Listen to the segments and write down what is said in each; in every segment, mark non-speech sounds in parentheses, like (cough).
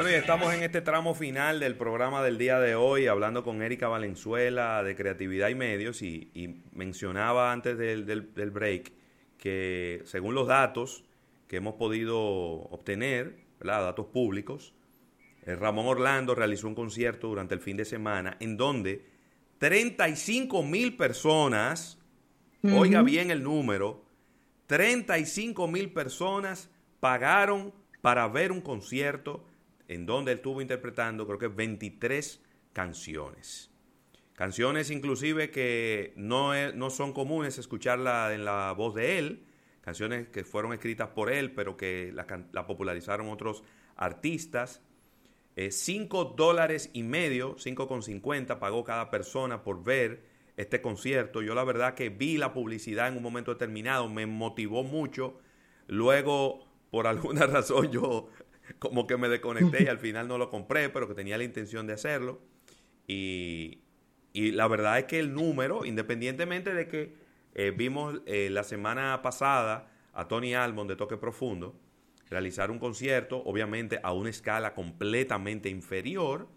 Bueno, y estamos en este tramo final del programa del día de hoy, hablando con Erika Valenzuela de Creatividad y Medios, y, mencionaba antes del, del, break que según los datos que hemos podido obtener, datos públicos, eh, Ramón Orlando realizó un concierto durante el fin de semana en donde 35 mil personas, oiga bien el número, 35 mil personas pagaron para ver un concierto en donde estuvo interpretando creo que 23 canciones. Canciones inclusive que no, no son comunes escucharla en la voz de él, canciones que fueron escritas por él, pero que la, popularizaron otros artistas. 5 eh, dólares y medio, 5,50 pagó cada persona por ver este concierto. Yo la verdad que vi la publicidad en un momento determinado, me motivó mucho. Luego, por (laughs) alguna razón, yo como que me desconecté y al final no lo compré, pero que tenía la intención de hacerlo. Y, y la verdad es que el número, independientemente de que eh, vimos eh, la semana pasada a Tony Almond de Toque Profundo realizar un concierto, obviamente a una escala completamente inferior.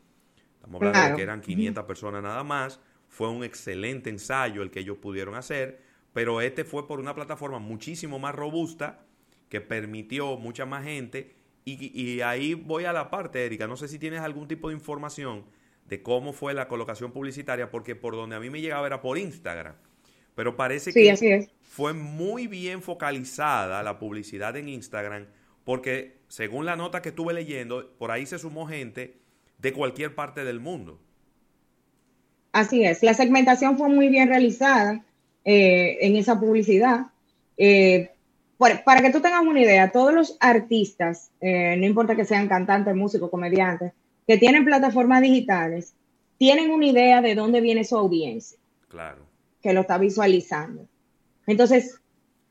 Estamos hablando de que eran 500 personas nada más. Fue un excelente ensayo el que ellos pudieron hacer, pero este fue por una plataforma muchísimo más robusta que permitió mucha más gente. Y, y ahí voy a la parte, Erika. No sé si tienes algún tipo de información de cómo fue la colocación publicitaria, porque por donde a mí me llegaba era por Instagram. Pero parece que fue muy bien focalizada la publicidad en Instagram, porque según la nota que estuve leyendo, por ahí se sumó gente de cualquier parte del mundo. Así es, la segmentación fue muy bien realizada eh, en esa publicidad. Eh, para que tú tengas una idea, todos los artistas, eh, no importa que sean cantantes, músicos, comediantes, que tienen plataformas digitales, tienen una idea de dónde viene su audiencia. Claro que lo está visualizando. Entonces,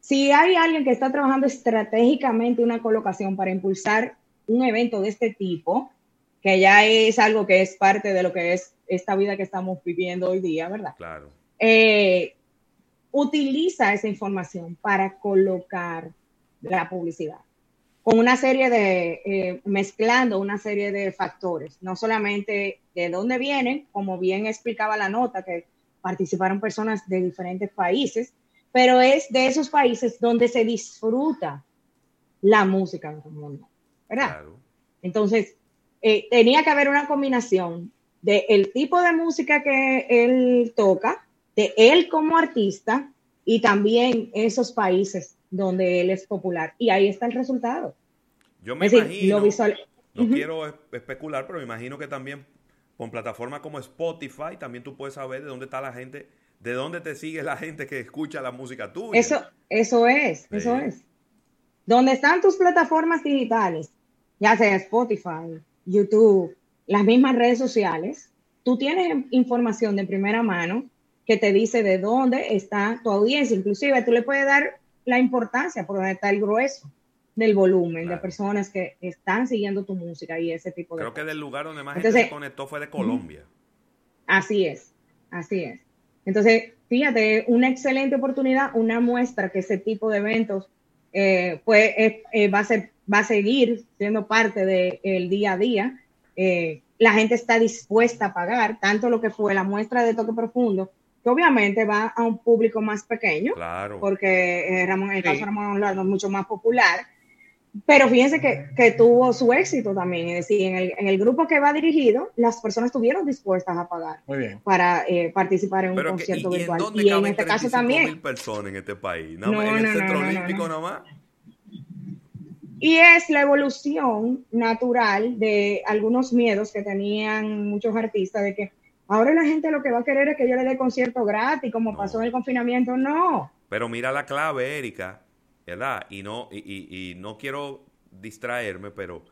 si hay alguien que está trabajando estratégicamente una colocación para impulsar un evento de este tipo, que ya es algo que es parte de lo que es esta vida que estamos viviendo hoy día, ¿verdad? Claro. Eh, utiliza esa información para colocar la publicidad con una serie de, eh, mezclando una serie de factores, no solamente de dónde vienen, como bien explicaba la nota, que participaron personas de diferentes países, pero es de esos países donde se disfruta la música en el mundo, ¿verdad? Entonces, eh, tenía que haber una combinación de el tipo de música que él toca, de él como artista y también esos países donde él es popular. Y ahí está el resultado. Yo me imagino, no quiero especular, pero me imagino que también con plataformas como Spotify, también tú puedes saber de dónde está la gente, de dónde te sigue la gente que escucha la música tuya. Eso, eso es, eso es. Donde están tus plataformas digitales, ya sea Spotify, YouTube, las mismas redes sociales, tú tienes información de primera mano que te dice de dónde está tu audiencia. Inclusive tú le puedes dar la importancia por dónde está el grueso del volumen de personas que están siguiendo tu música y ese tipo de Creo que del lugar donde más gente se conectó fue de Colombia. Así es, así es. Entonces, fíjate, una excelente oportunidad, una muestra que ese tipo de eventos eh, pues, eh, va, a ser, va a seguir siendo parte del día a día. Eh, la gente está dispuesta a pagar tanto lo que fue la muestra de toque profundo, que obviamente va a un público más pequeño, claro. porque Ramón, el caso de Ramón Orlando es mucho más popular, pero fíjense que, tuvo su éxito también, es decir, en el, grupo que va dirigido, las personas estuvieron dispuestas a pagar para eh, participar en un concierto virtual. y en este caso también. mil personas en este país, no, en el Centro Olímpico nomás. Y es la evolución natural de algunos miedos que tenían muchos artistas de que ahora la gente lo que va a querer es que yo le dé concierto gratis, como pasó en el confinamiento. No. Pero mira la clave, Erika ¿verdad? Y no, y, no quiero distraerme, pero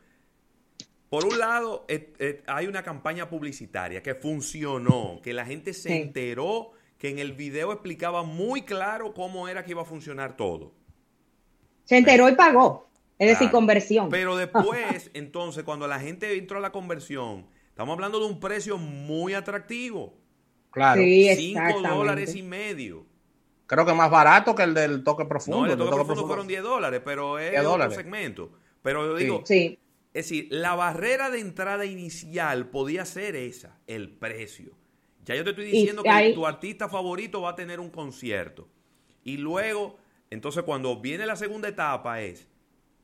por un lado hay una campaña publicitaria que funcionó, que la gente se enteró que en el video explicaba muy claro cómo era que iba a funcionar todo. Se enteró y pagó, es decir, conversión. Pero (laughs) después, entonces, cuando la gente entró a la conversión, estamos hablando de un precio muy atractivo. Claro. Sí, dólares y medio. Creo que más barato que el del toque profundo. No, el, toque, profundo, fueron 10 dólares, pero es otro segmento. Pero yo digo, Es decir, la barrera de entrada inicial podía ser esa, el precio. Ya yo te estoy diciendo que tu artista favorito va a tener un concierto. Y luego, entonces cuando viene la segunda etapa es,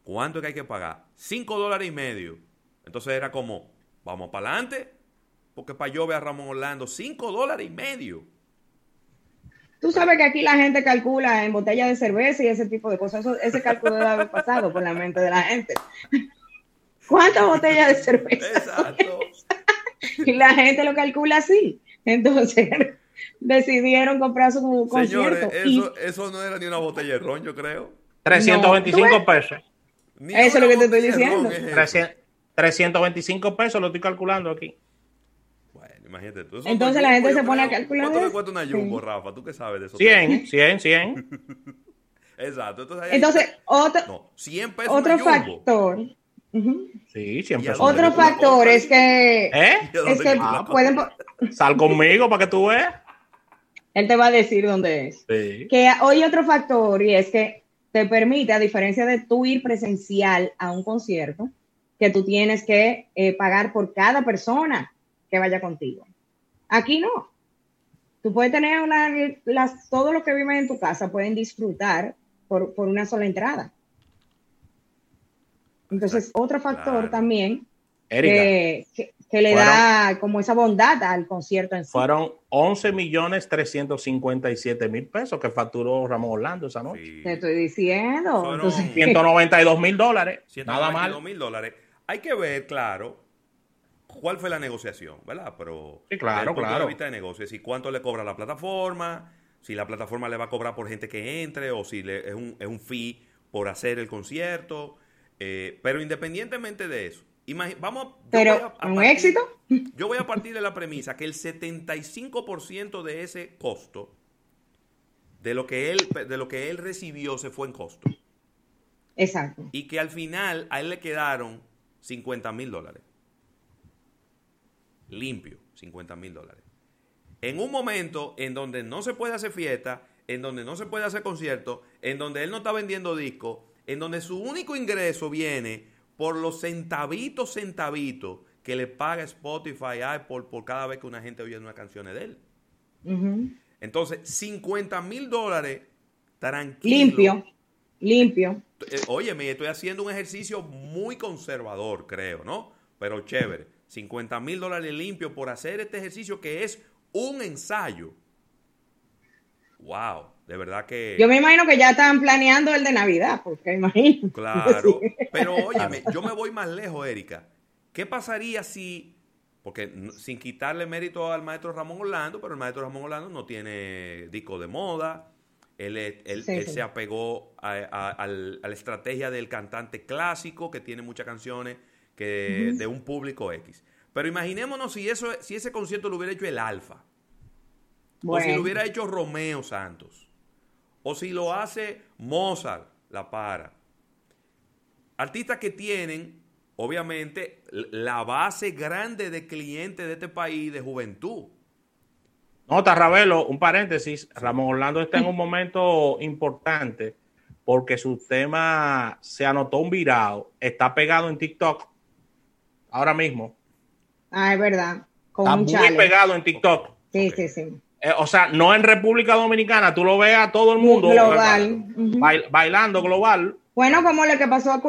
¿cuánto es que hay que pagar? Cinco dólares y medio. Entonces era como, vamos para adelante, porque para yo ver a Ramón Orlando, cinco dólares y medio. Tú sabes que aquí la gente calcula en botellas de cerveza y ese tipo de cosas. ese cálculo debe haber pasado por la mente de la gente. (laughs) ¿Cuántas botellas de cerveza? Exacto. (laughs) y la gente lo calcula así. Entonces (laughs) decidieron comprar su concierto. Señores, eso, no era ni una botella de ron, yo creo. 325 pesos. eso es lo que te estoy diciendo. 325 pesos lo estoy calculando aquí. Bueno, imagínate tú. Entonces la gente se pone a calcular. ¿Cuánto le cuesta una Jumbo, Rafa? ¿Tú qué sabes de eso? 100, 100, 100. Exacto. Entonces, Entonces otro, no, 100 pesos otro factor. Sí, 100 pesos. Otro factor es que, ¿Eh? es que ah, pueden... Sal conmigo para que tú veas. (laughs) Él te va a decir dónde es. Sí. Que hoy otro factor y es que te permite, a diferencia de tú ir presencial a un concierto, que tú tienes que eh, pagar por cada persona que vaya contigo. Aquí no. Tú puedes tener una, las, todos los que viven en tu casa pueden disfrutar por, una sola entrada. Entonces, otro factor también que, que, le da como esa bondad al concierto en sí. Fueron 11 millones 357 mil pesos que facturó Ramón Orlando esa noche. Te estoy diciendo. Fueron 192 mil dólares. Nada mal. mil dólares. Hay que ver, claro, cuál fue la negociación, ¿verdad? Pero sí, claro, claro. de vista de negocio, si cuánto le cobra la plataforma, si la plataforma le va a cobrar por gente que entre o si le, es, un, es un fee por hacer el concierto. Eh, pero independientemente de eso, vamos pero un éxito. (laughs) Yo voy a partir de la premisa que el 75% de ese costo de lo que él de lo que él recibió se fue en costo. Exacto. Y que al final a él le quedaron 50 mil dólares. Limpio, 50 mil dólares. En un momento en donde no se puede hacer fiesta, en donde no se puede hacer concierto, en donde él no está vendiendo discos, en donde su único ingreso viene por los centavitos, centavitos que le paga Spotify, Apple por cada vez que una gente oye una canción de él. Entonces, 50 mil dólares tranquilo. Limpio, limpio. Eh, oye, me estoy haciendo un ejercicio muy conservador, creo, ¿no? Pero chévere. 50 mil dólares limpios por hacer este ejercicio que es un ensayo. Wow, de verdad que... Yo me imagino que ya están planeando el de Navidad, porque imagino. Claro, (laughs) pero óyeme, yo me voy más lejos, Erika. ¿Qué pasaría si, porque sin quitarle mérito al maestro Ramón Orlando, pero el maestro Ramón Orlando no tiene disco de moda, él, se apegó a, la estrategia del cantante clásico que tiene muchas canciones que, de un público X. Pero imaginémonos si, eso, si ese concierto lo hubiera hecho el Alfa. O si lo hubiera hecho Romeo Santos. O si lo hace Mozart, la para. Artistas que tienen, obviamente, la base grande de clientes de este país de juventud. No, Tarrabelo, un paréntesis. Ramón Orlando está en un momento importante porque su tema se anotó un virado, está pegado en TikTok ahora mismo. Ah, es verdad. está muy pegado en TikTok. Sí, sí, sí. Eh, o sea, no en República Dominicana, tú lo ves a todo el mundo. Global. bailando global. Bueno, como lo que pasó a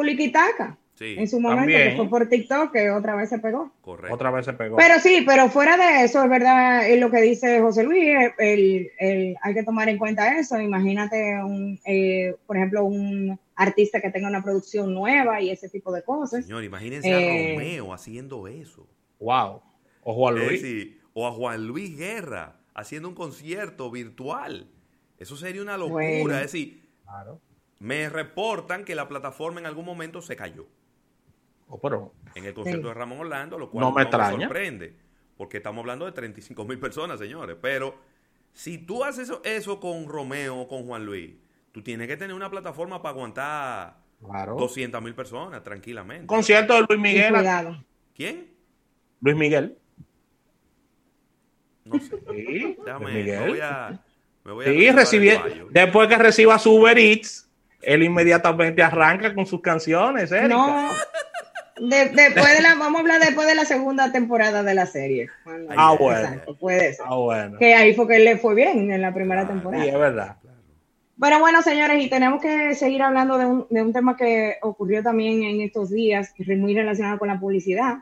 En su momento, que fue por TikTok, que otra vez se pegó. Correcto. Otra vez se pegó. Pero sí, pero fuera de eso, es verdad es lo que dice José Luis, el, hay que tomar en cuenta eso. Imagínate, un, eh, por ejemplo, un artista que tenga una producción nueva y ese tipo de cosas. Señor, imagínense a eh, Romeo haciendo eso. Wow. O Juan Luis. o a Juan Luis Guerra haciendo un concierto virtual. Eso sería una locura. Es decir, me reportan que la plataforma en algún momento se cayó. Oh, pero, en el concierto de Ramón Orlando, lo cual no me, sorprende, porque estamos hablando de 35 mil personas, señores. Pero si tú haces eso, con Romeo o con Juan Luis, tú tienes que tener una plataforma para aguantar 200 mil personas tranquilamente. Concierto de Luis Miguel. ¿Quién? Luis Miguel. No sé. Sí, Déjame, Miguel. Me voy a, me voy sí, después que reciba su Uber Eats, él inmediatamente arranca con sus canciones, Erika. No. (laughs) después de la, vamos a hablar después de la segunda temporada de la serie. ah, bueno. puede ser. Ah, bueno. Que ahí fue que le fue bien en la primera temporada. Sí, es verdad. Pero bueno, señores, y tenemos que seguir hablando de un, de un tema que ocurrió también en estos días, muy relacionado con la publicidad,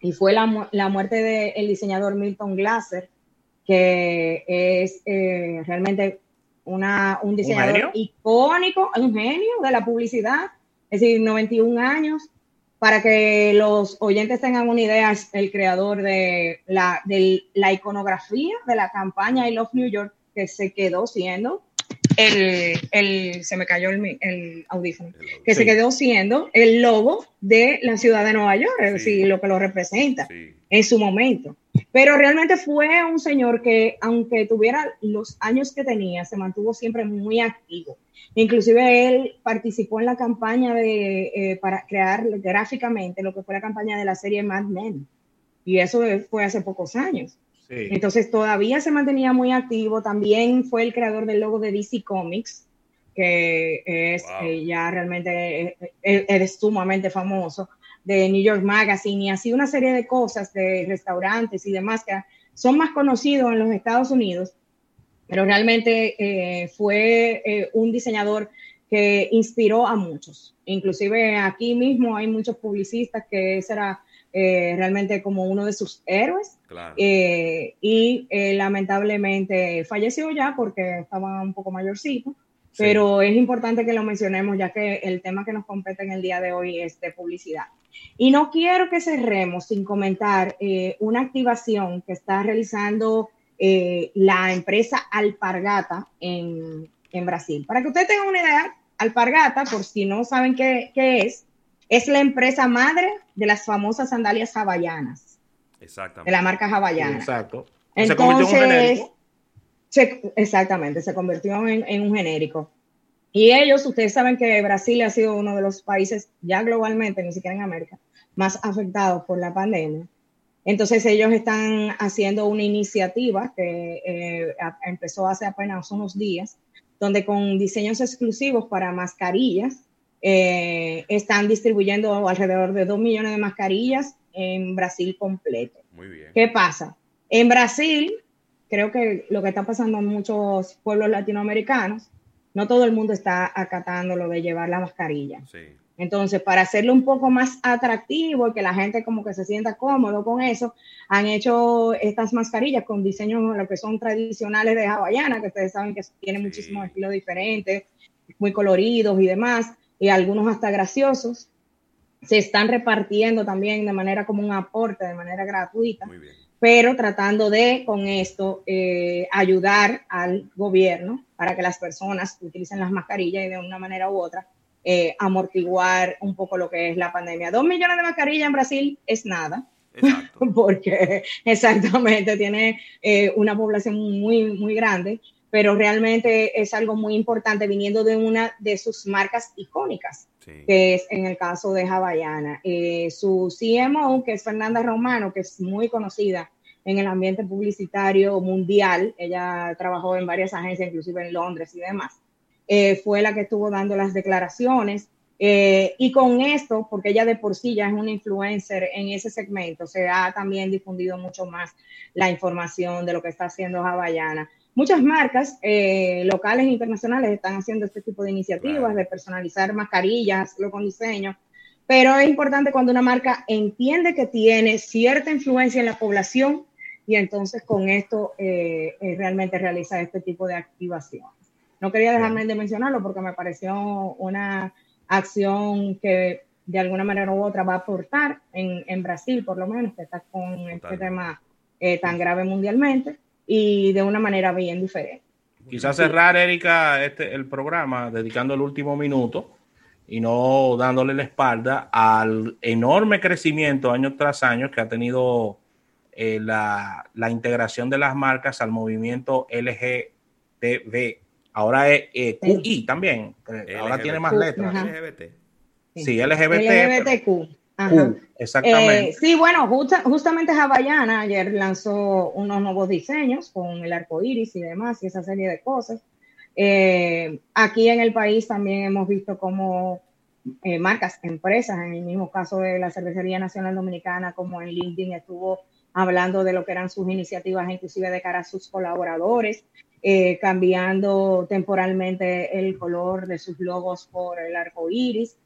y fue la, la muerte del diseñador Milton Glaser, que es eh, realmente una, un diseñador icónico, un genio de la publicidad, es decir, 91 años. Para que los oyentes tengan una idea, es el creador de la, de la iconografía de la campaña I Love New York, que se quedó siendo el, el, se me cayó el, el audífono, que se quedó siendo el logo de la ciudad de Nueva York, es decir, lo que lo representa en su momento. Pero realmente fue un señor que, aunque tuviera los años que tenía, se mantuvo siempre muy activo. Inclusive él participó en la campaña de, eh, para crear gráficamente lo que fue la campaña de la serie Mad Men. Y eso fue hace pocos años. Entonces todavía se mantenía muy activo. También fue el creador del logo de DC Comics, que es eh, ya realmente eh, eh, es, sumamente famoso, de New York Magazine y así una serie de cosas de restaurantes y demás que son más conocidos en los Estados Unidos, pero realmente fue un diseñador que inspiró a muchos. Inclusive aquí mismo hay muchos publicistas que ese era eh, realmente como uno de sus héroes. Eh, y eh, lamentablemente falleció ya porque estaba un poco mayorcito, pero es importante que lo mencionemos ya que el tema que nos compete en el día de hoy es de publicidad. Y no quiero que cerremos sin comentar una activación que está realizando la empresa Alpargata en, en, Brasil. Para que ustedes tengan una idea, Alpargata, por si no saben qué, qué es, es la empresa madre de las famosas sandalias hawaianas. Exactamente. De la marca hawaiana. exacto. se convirtió en un genérico. exactamente, se convirtió en, un genérico. Y ellos, ustedes saben que Brasil ha sido uno de los países ya globalmente, ni siquiera en América, más afectados por la pandemia. Entonces ellos están haciendo una iniciativa que eh, empezó hace apenas unos días, donde con diseños exclusivos para mascarillas, eh, están distribuyendo alrededor de 2 millones de mascarillas en Brasil completo. Muy bien. ¿Qué pasa? En Brasil, creo que lo que está pasando en muchos pueblos latinoamericanos, no todo el mundo está acatando lo de llevar la mascarilla. Entonces, para hacerlo un poco más atractivo y que la gente como que se sienta cómodo con eso, han hecho estas mascarillas con diseños lo que son tradicionales de hawaiana, que ustedes saben que tienen muchísimos estilos diferentes, muy coloridos y demás y algunos hasta graciosos. Se están repartiendo también de manera como un aporte, de manera gratuita, pero tratando de con esto eh, ayudar al gobierno para que las personas utilicen las mascarillas y de una manera u otra eh, amortiguar un poco lo que es la pandemia. Dos millones de mascarillas en Brasil es nada. (laughs) porque exactamente tiene eh, una población muy, muy grande pero realmente es algo muy importante viniendo de una de sus marcas icónicas, que es en el caso de Havaiana. Eh, su CMO, que es Fernanda Romano, que es muy conocida en el ambiente publicitario mundial, ella trabajó en varias agencias, inclusive en Londres y demás, eh, fue la que estuvo dando las declaraciones. Eh, y con esto, porque ella de por sí ya es una influencer en ese segmento, se ha también difundido mucho más la información de lo que está haciendo Havaiana Muchas marcas eh, locales e internacionales están haciendo este tipo de iniciativas de personalizar mascarillas, lo con diseño, pero es importante cuando una marca entiende que tiene cierta influencia en la población y entonces con esto eh, eh, realmente realiza este tipo de activación. No quería dejarme de mencionarlo porque me pareció una acción que de alguna manera u otra va a aportar en, en Brasil, por lo menos, que está con este tema tan grave mundialmente y de una manera bien diferente. Quizás cerrar, Erika, este, el programa dedicando el último minuto y no dándole la espalda al enorme crecimiento año tras año que ha tenido eh, la, integración de las marcas al movimiento LGTB. Ahora es eh, QI también, ahora tiene más letras. LGBT. Sí, LGBT. LGBTQ exactamente. Eh, sí, bueno, justamente Havaiana ayer lanzó unos nuevos diseños con el arco iris y demás y esa serie de cosas. Eh, aquí en el país también hemos visto cómo eh, marcas, empresas, en el mismo caso de la Cervecería Nacional Dominicana, como en LinkedIn estuvo hablando de lo que eran sus iniciativas, inclusive de cara a sus colaboradores, eh, cambiando temporalmente el color de sus logos por el arco iris.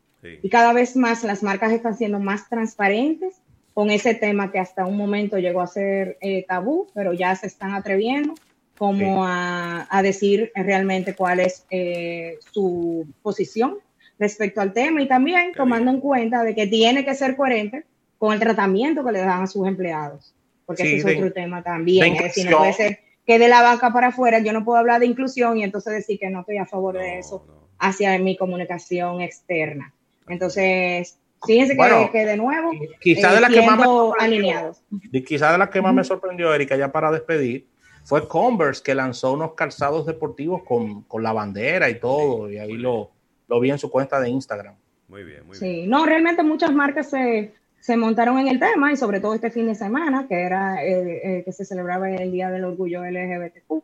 Y cada vez más las marcas están siendo más transparentes. Con ese tema que hasta un momento llegó a ser eh, tabú, pero ya se están atreviendo como a, a, decir realmente cuál es eh, su posición respecto al tema. Y también tomando en cuenta de que tiene que ser coherente con el tratamiento que le dan a sus empleados, porque ese es otro tema también, es decir, no puede ser que de la banca para afuera yo no puedo hablar de inclusión y entonces decir que no estoy a favor de eso hacia mi comunicación externa. Entonces, fíjense que, de nuevo, quizá de la que más alineados. Quizá de las que más me sorprendió, Erika, ya para despedir, fue Converse que lanzó unos calzados deportivos con, con la bandera y todo, y ahí lo, lo vi en su cuenta de Instagram. Muy bien, muy bien. Sí, no, realmente muchas marcas se, se montaron en el tema y sobre todo este fin de semana, que era eh, eh, que se celebraba el Día del Orgullo LGBTQ.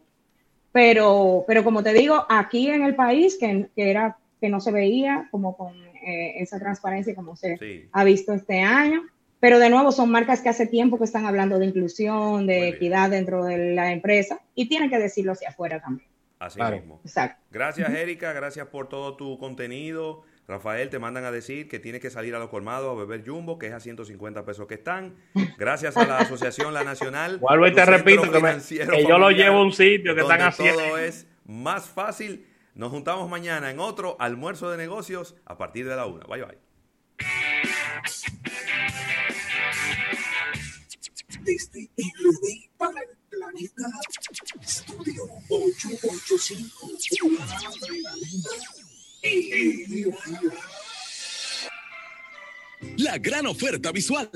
Pero, pero como te digo, aquí en el país, que, que era que no se veía como con eh, esa transparencia como se ha visto este año, pero de nuevo, son marcas que hace tiempo que están hablando de inclusión, de equidad dentro de la empresa y tienen que decirlo hacia afuera también. Así mismo. Exacto. Gracias, Erika. Gracias por todo tu contenido. Rafael, te mandan a decir que tienes que salir a los colmados a beber jumbo, que es a 150 pesos que están. Gracias a la Asociación La Nacional. Vuelvo y te repito que, yo lo llevo a un sitio que están haciendo. Todo es más fácil. Nos juntamos mañana en otro almuerzo de negocios a partir de la una. Bye bye desde LD para el planeta. Estudio 885. La gran oferta visual.